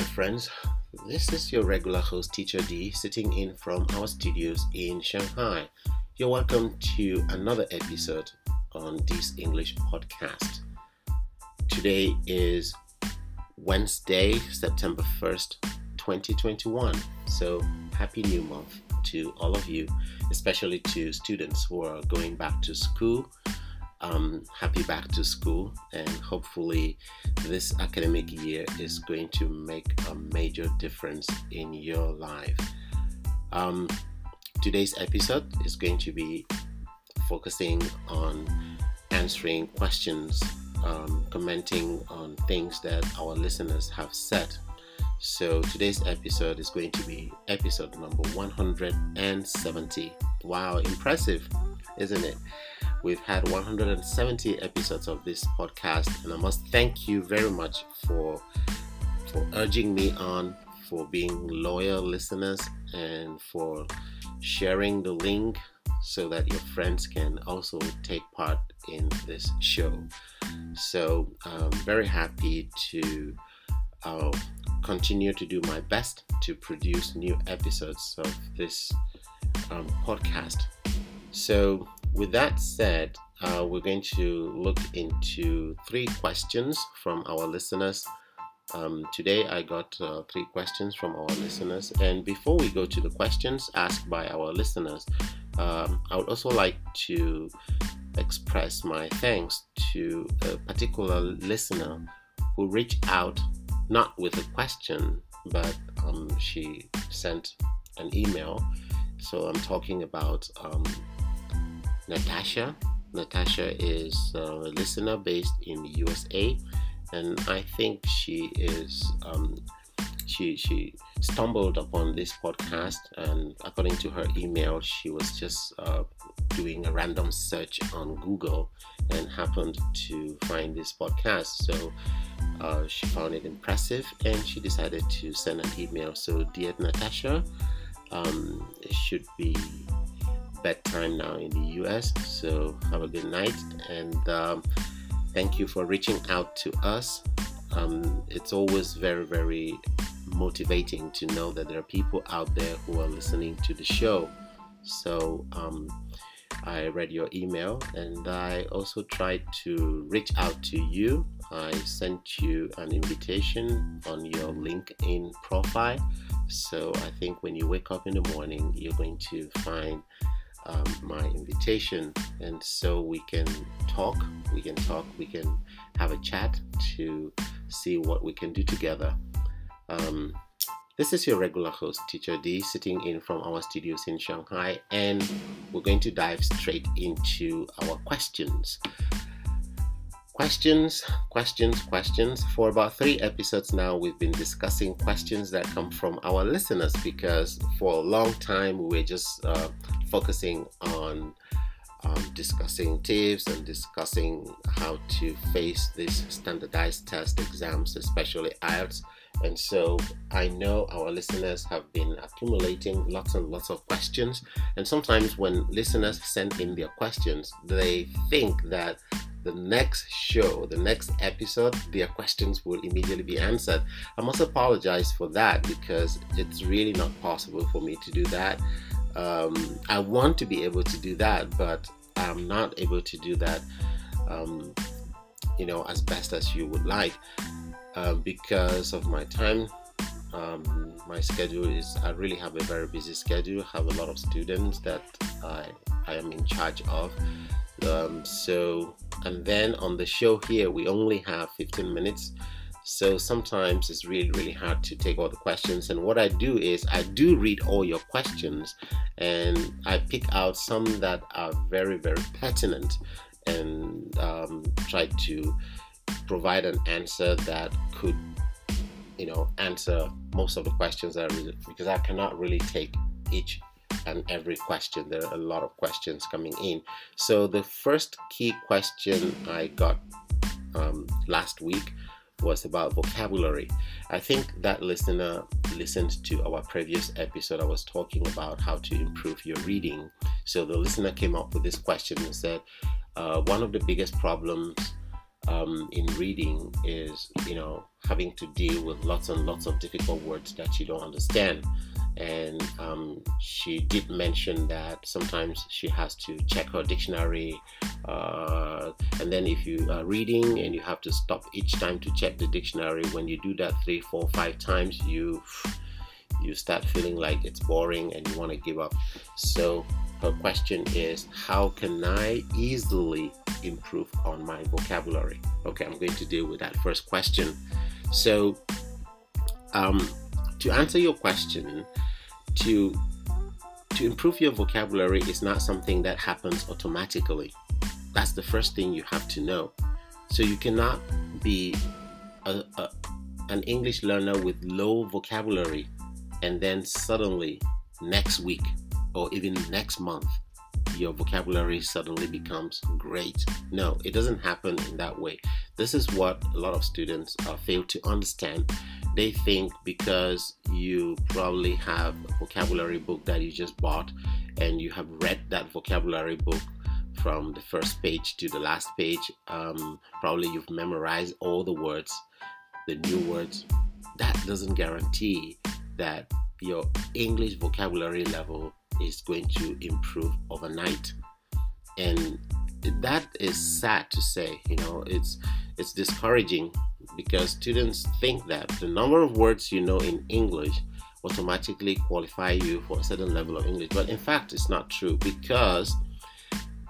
Dear friends. This is your regular host, Teacher D, sitting in from our studios in Shanghai. You're welcome to another episode on this English podcast. Today is Wednesday, September 1st, 2021. So, happy new month to all of you, especially to students who are going back to school um, happy back to school, and hopefully, this academic year is going to make a major difference in your life. Um, today's episode is going to be focusing on answering questions, um, commenting on things that our listeners have said. So, today's episode is going to be episode number 170. Wow, impressive, isn't it? We've had 170 episodes of this podcast, and I must thank you very much for for urging me on, for being loyal listeners, and for sharing the link so that your friends can also take part in this show. So I'm very happy to uh, continue to do my best to produce new episodes of this um, podcast. So with that said, uh, we're going to look into three questions from our listeners. Um, today, I got uh, three questions from our listeners. And before we go to the questions asked by our listeners, um, I would also like to express my thanks to a particular listener who reached out not with a question, but um, she sent an email. So I'm talking about um, Natasha. Natasha is a listener based in the USA, and I think she is um, she she stumbled upon this podcast, and according to her email, she was just uh, doing a random search on Google and happened to find this podcast. So uh, she found it impressive, and she decided to send an email. So, dear Natasha, um, it should be bedtime now in the US. So have a good night and um, thank you for reaching out to us. Um, it's always very, very motivating to know that there are people out there who are listening to the show. So um, I read your email and I also tried to reach out to you. I sent you an invitation on your LinkedIn profile. So I think when you wake up in the morning, you're going to find um, my invitation, and so we can talk. We can talk. We can have a chat to see what we can do together. Um, this is your regular host, Teacher D, sitting in from our studios in Shanghai, and we're going to dive straight into our questions. Questions, questions, questions. For about three episodes now, we've been discussing questions that come from our listeners because for a long time we were just uh, focusing on um, discussing tips and discussing how to face these standardized test exams, especially IELTS. And so I know our listeners have been accumulating lots and lots of questions. And sometimes when listeners send in their questions, they think that the next show, the next episode, their questions will immediately be answered. I must apologize for that because it's really not possible for me to do that. Um, I want to be able to do that, but I'm not able to do that, um, you know, as best as you would like uh, because of my time. Um, my schedule is I really have a very busy schedule. I have a lot of students that I, I am in charge of. Um, so, and then on the show here, we only have 15 minutes. So sometimes it's really, really hard to take all the questions. And what I do is I do read all your questions and I pick out some that are very, very pertinent and um, try to provide an answer that could, you know, answer most of the questions that are because I cannot really take each and every question. There are a lot of questions coming in. So the first key question I got um, last week was about vocabulary. I think that listener listened to our previous episode. I was talking about how to improve your reading. So the listener came up with this question and said, uh, one of the biggest problems um, in reading is, you know, having to deal with lots and lots of difficult words that you don't understand. And um, she did mention that sometimes she has to check her dictionary. Uh, and then, if you are reading and you have to stop each time to check the dictionary, when you do that three, four, five times, you you start feeling like it's boring and you want to give up. So her question is how can I easily improve on my vocabulary? Okay, I'm going to deal with that first question. So, um, to answer your question, to to improve your vocabulary is not something that happens automatically. That's the first thing you have to know. So you cannot be a, a, an English learner with low vocabulary and then suddenly next week or even next month your vocabulary suddenly becomes great. No, it doesn't happen in that way. This is what a lot of students uh, fail to understand. They think because you probably have a vocabulary book that you just bought and you have read that vocabulary book from the first page to the last page, um, probably you've memorized all the words, the new words. That doesn't guarantee that your English vocabulary level is going to improve overnight. And that is sad to say, you know, it's it's discouraging because students think that the number of words you know in English automatically qualify you for a certain level of English. But in fact, it's not true because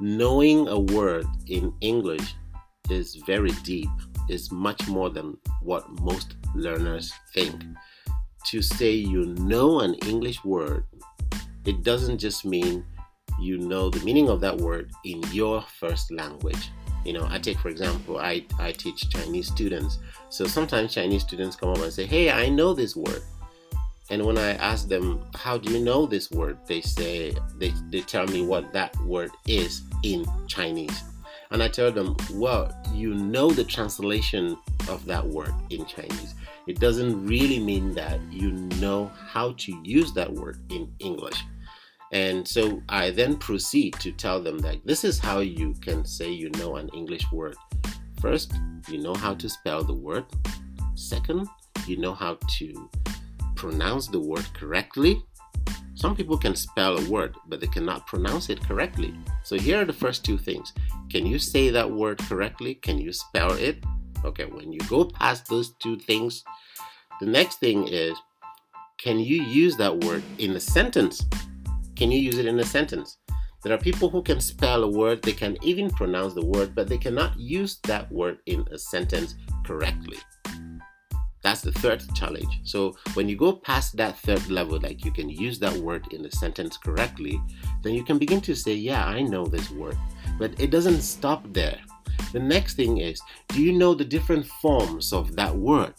knowing a word in English is very deep, is much more than what most learners think. To say you know an English word it doesn't just mean you know the meaning of that word in your first language. You know, I take for example, I, I teach Chinese students. So sometimes Chinese students come up and say, Hey, I know this word. And when I ask them, How do you know this word? They say, they, they tell me what that word is in Chinese. And I tell them, Well, you know the translation of that word in Chinese. It doesn't really mean that you know how to use that word in English. And so I then proceed to tell them that this is how you can say you know an English word. First, you know how to spell the word. Second, you know how to pronounce the word correctly. Some people can spell a word, but they cannot pronounce it correctly. So here are the first two things. Can you say that word correctly? Can you spell it? Okay, when you go past those two things, the next thing is can you use that word in a sentence? Can you use it in a sentence? There are people who can spell a word, they can even pronounce the word, but they cannot use that word in a sentence correctly. That's the third challenge. So when you go past that third level, like you can use that word in a sentence correctly, then you can begin to say, Yeah, I know this word. But it doesn't stop there. The next thing is, do you know the different forms of that word?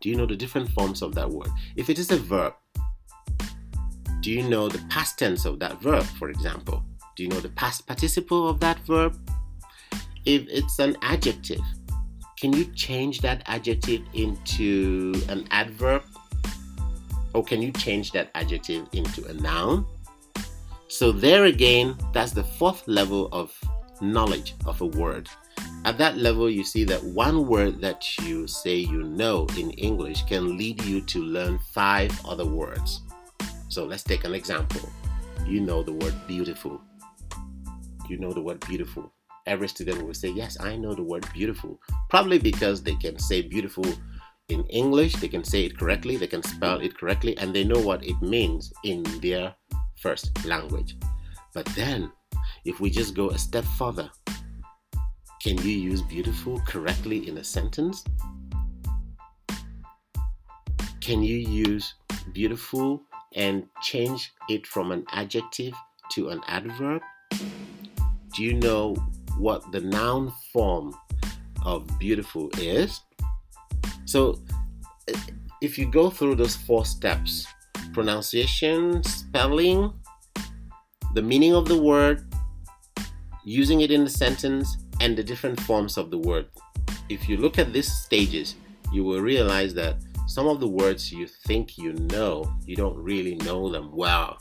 Do you know the different forms of that word? If it is a verb, do you know the past tense of that verb, for example? Do you know the past participle of that verb? If it's an adjective, can you change that adjective into an adverb? Or can you change that adjective into a noun? So, there again, that's the fourth level of knowledge of a word. At that level, you see that one word that you say you know in English can lead you to learn five other words. So let's take an example. You know the word beautiful. You know the word beautiful. Every student will say, Yes, I know the word beautiful. Probably because they can say beautiful in English, they can say it correctly, they can spell it correctly, and they know what it means in their first language. But then, if we just go a step further, can you use beautiful correctly in a sentence? Can you use beautiful and change it from an adjective to an adverb? Do you know what the noun form of beautiful is? So, if you go through those four steps pronunciation, spelling, the meaning of the word, using it in the sentence, and the different forms of the word. If you look at these stages, you will realize that some of the words you think you know, you don't really know them well.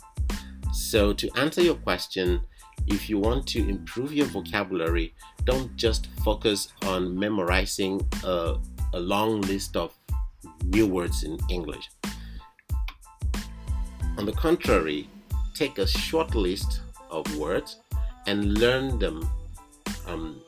So, to answer your question, if you want to improve your vocabulary, don't just focus on memorizing a, a long list of new words in English. On the contrary, take a short list of words and learn them um,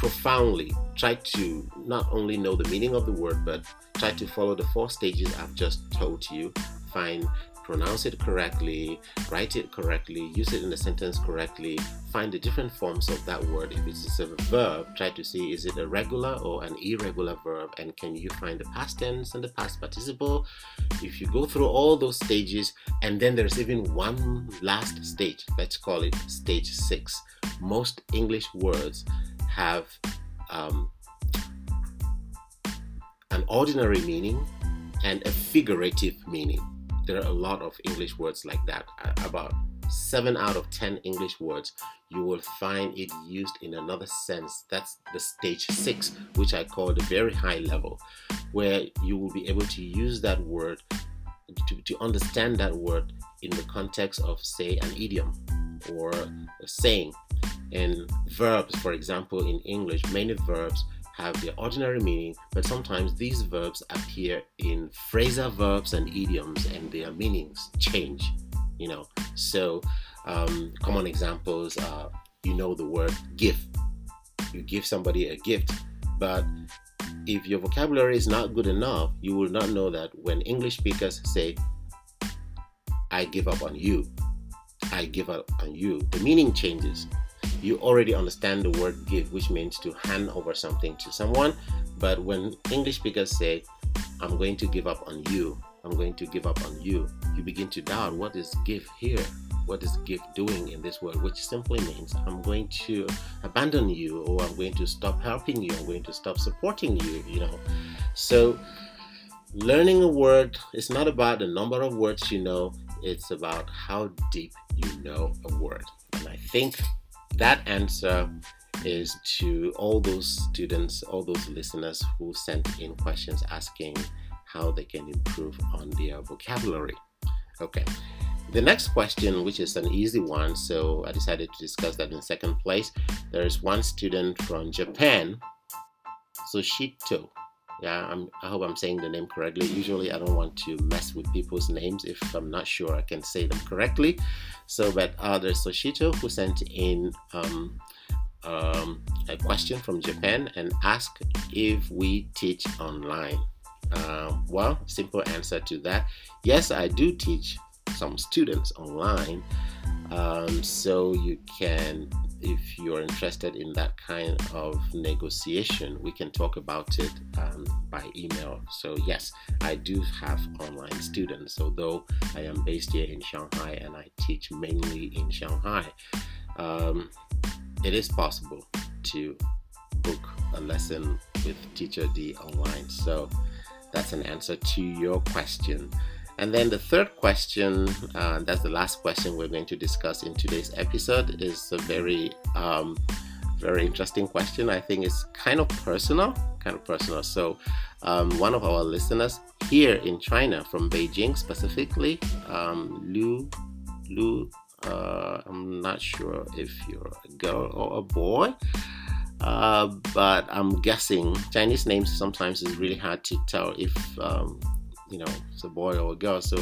profoundly. Try to not only know the meaning of the word, but try to follow the four stages I've just told you. Find pronounce it correctly, write it correctly, use it in a sentence correctly, find the different forms of that word. If it's a verb, try to see is it a regular or an irregular verb, and can you find the past tense and the past participle? If you go through all those stages, and then there's even one last stage, let's call it stage six. Most English words have um, an ordinary meaning and a figurative meaning there are a lot of English words like that. About seven out of ten English words, you will find it used in another sense. That's the stage six, which I call the very high level, where you will be able to use that word to, to understand that word in the context of, say, an idiom or a saying. And verbs, for example, in English, many verbs have their ordinary meaning, but sometimes these verbs appear in phrasal verbs and idioms, and their meanings change. You know, so um, common examples are you know the word give. You give somebody a gift, but if your vocabulary is not good enough, you will not know that when English speakers say, I give up on you, I give up on you, the meaning changes you already understand the word give, which means to hand over something to someone. But when English speakers say, I'm going to give up on you, I'm going to give up on you, you begin to doubt what is give here? What is give doing in this world? Which simply means I'm going to abandon you, or I'm going to stop helping you, I'm going to stop supporting you, you know. So, learning a word is not about the number of words you know, it's about how deep you know a word. And I think that answer is to all those students, all those listeners who sent in questions asking how they can improve on their vocabulary. Okay. The next question, which is an easy one, so I decided to discuss that in second place. There is one student from Japan, Soshito. Yeah, I'm, I hope I'm saying the name correctly. Usually, I don't want to mess with people's names if I'm not sure I can say them correctly. So, but uh, there's Soshito who sent in um, um, a question from Japan and asked if we teach online. Uh, well, simple answer to that yes, I do teach some students online. Um, so you can if you're interested in that kind of negotiation, we can talk about it um, by email. So, yes, I do have online students, although I am based here in Shanghai and I teach mainly in Shanghai. Um, it is possible to book a lesson with Teacher D online. So, that's an answer to your question. And then the third question, uh, that's the last question we're going to discuss in today's episode, is a very, um, very interesting question. I think it's kind of personal, kind of personal. So, um, one of our listeners here in China, from Beijing specifically, um, Lu, Lu, uh, I'm not sure if you're a girl or a boy. Uh, but I'm guessing Chinese names sometimes is really hard to tell if um, you know it's a boy or a girl. So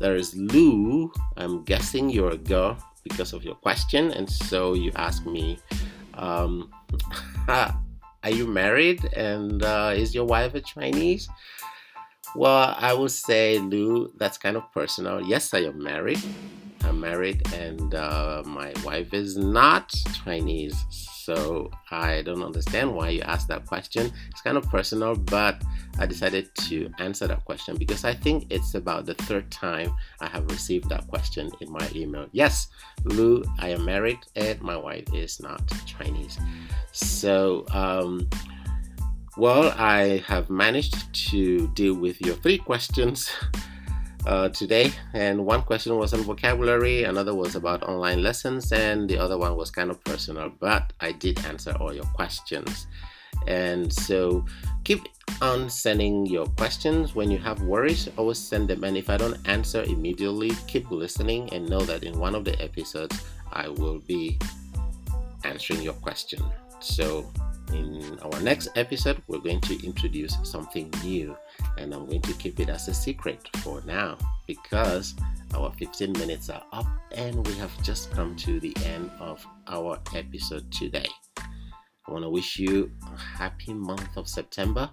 there is Lu. I'm guessing you're a girl because of your question, and so you ask me, um, "Are you married? And uh, is your wife a Chinese?" Well, I would say, Lu, that's kind of personal. Yes, I am married. I'm married, and uh, my wife is not Chinese. So I don't understand why you asked that question. It's kind of personal, but I decided to answer that question because I think it's about the third time I have received that question in my email. Yes, Lu, I am married and my wife is not Chinese. So, um, well, I have managed to deal with your three questions. Uh, today. And one question was on vocabulary, another was about online lessons, and the other one was kind of personal, but I did answer all your questions. And so keep on sending your questions. When you have worries, always send them. And if I don't answer immediately, keep listening and know that in one of the episodes, I will be answering your question. So, in our next episode, we're going to introduce something new, and I'm going to keep it as a secret for now because our 15 minutes are up and we have just come to the end of our episode today. I want to wish you a happy month of September,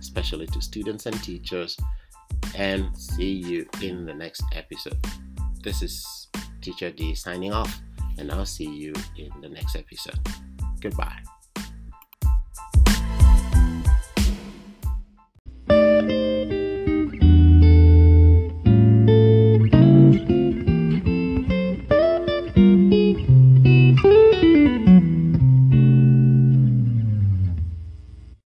especially to students and teachers, and see you in the next episode. This is Teacher D signing off, and I'll see you in the next episode. Goodbye.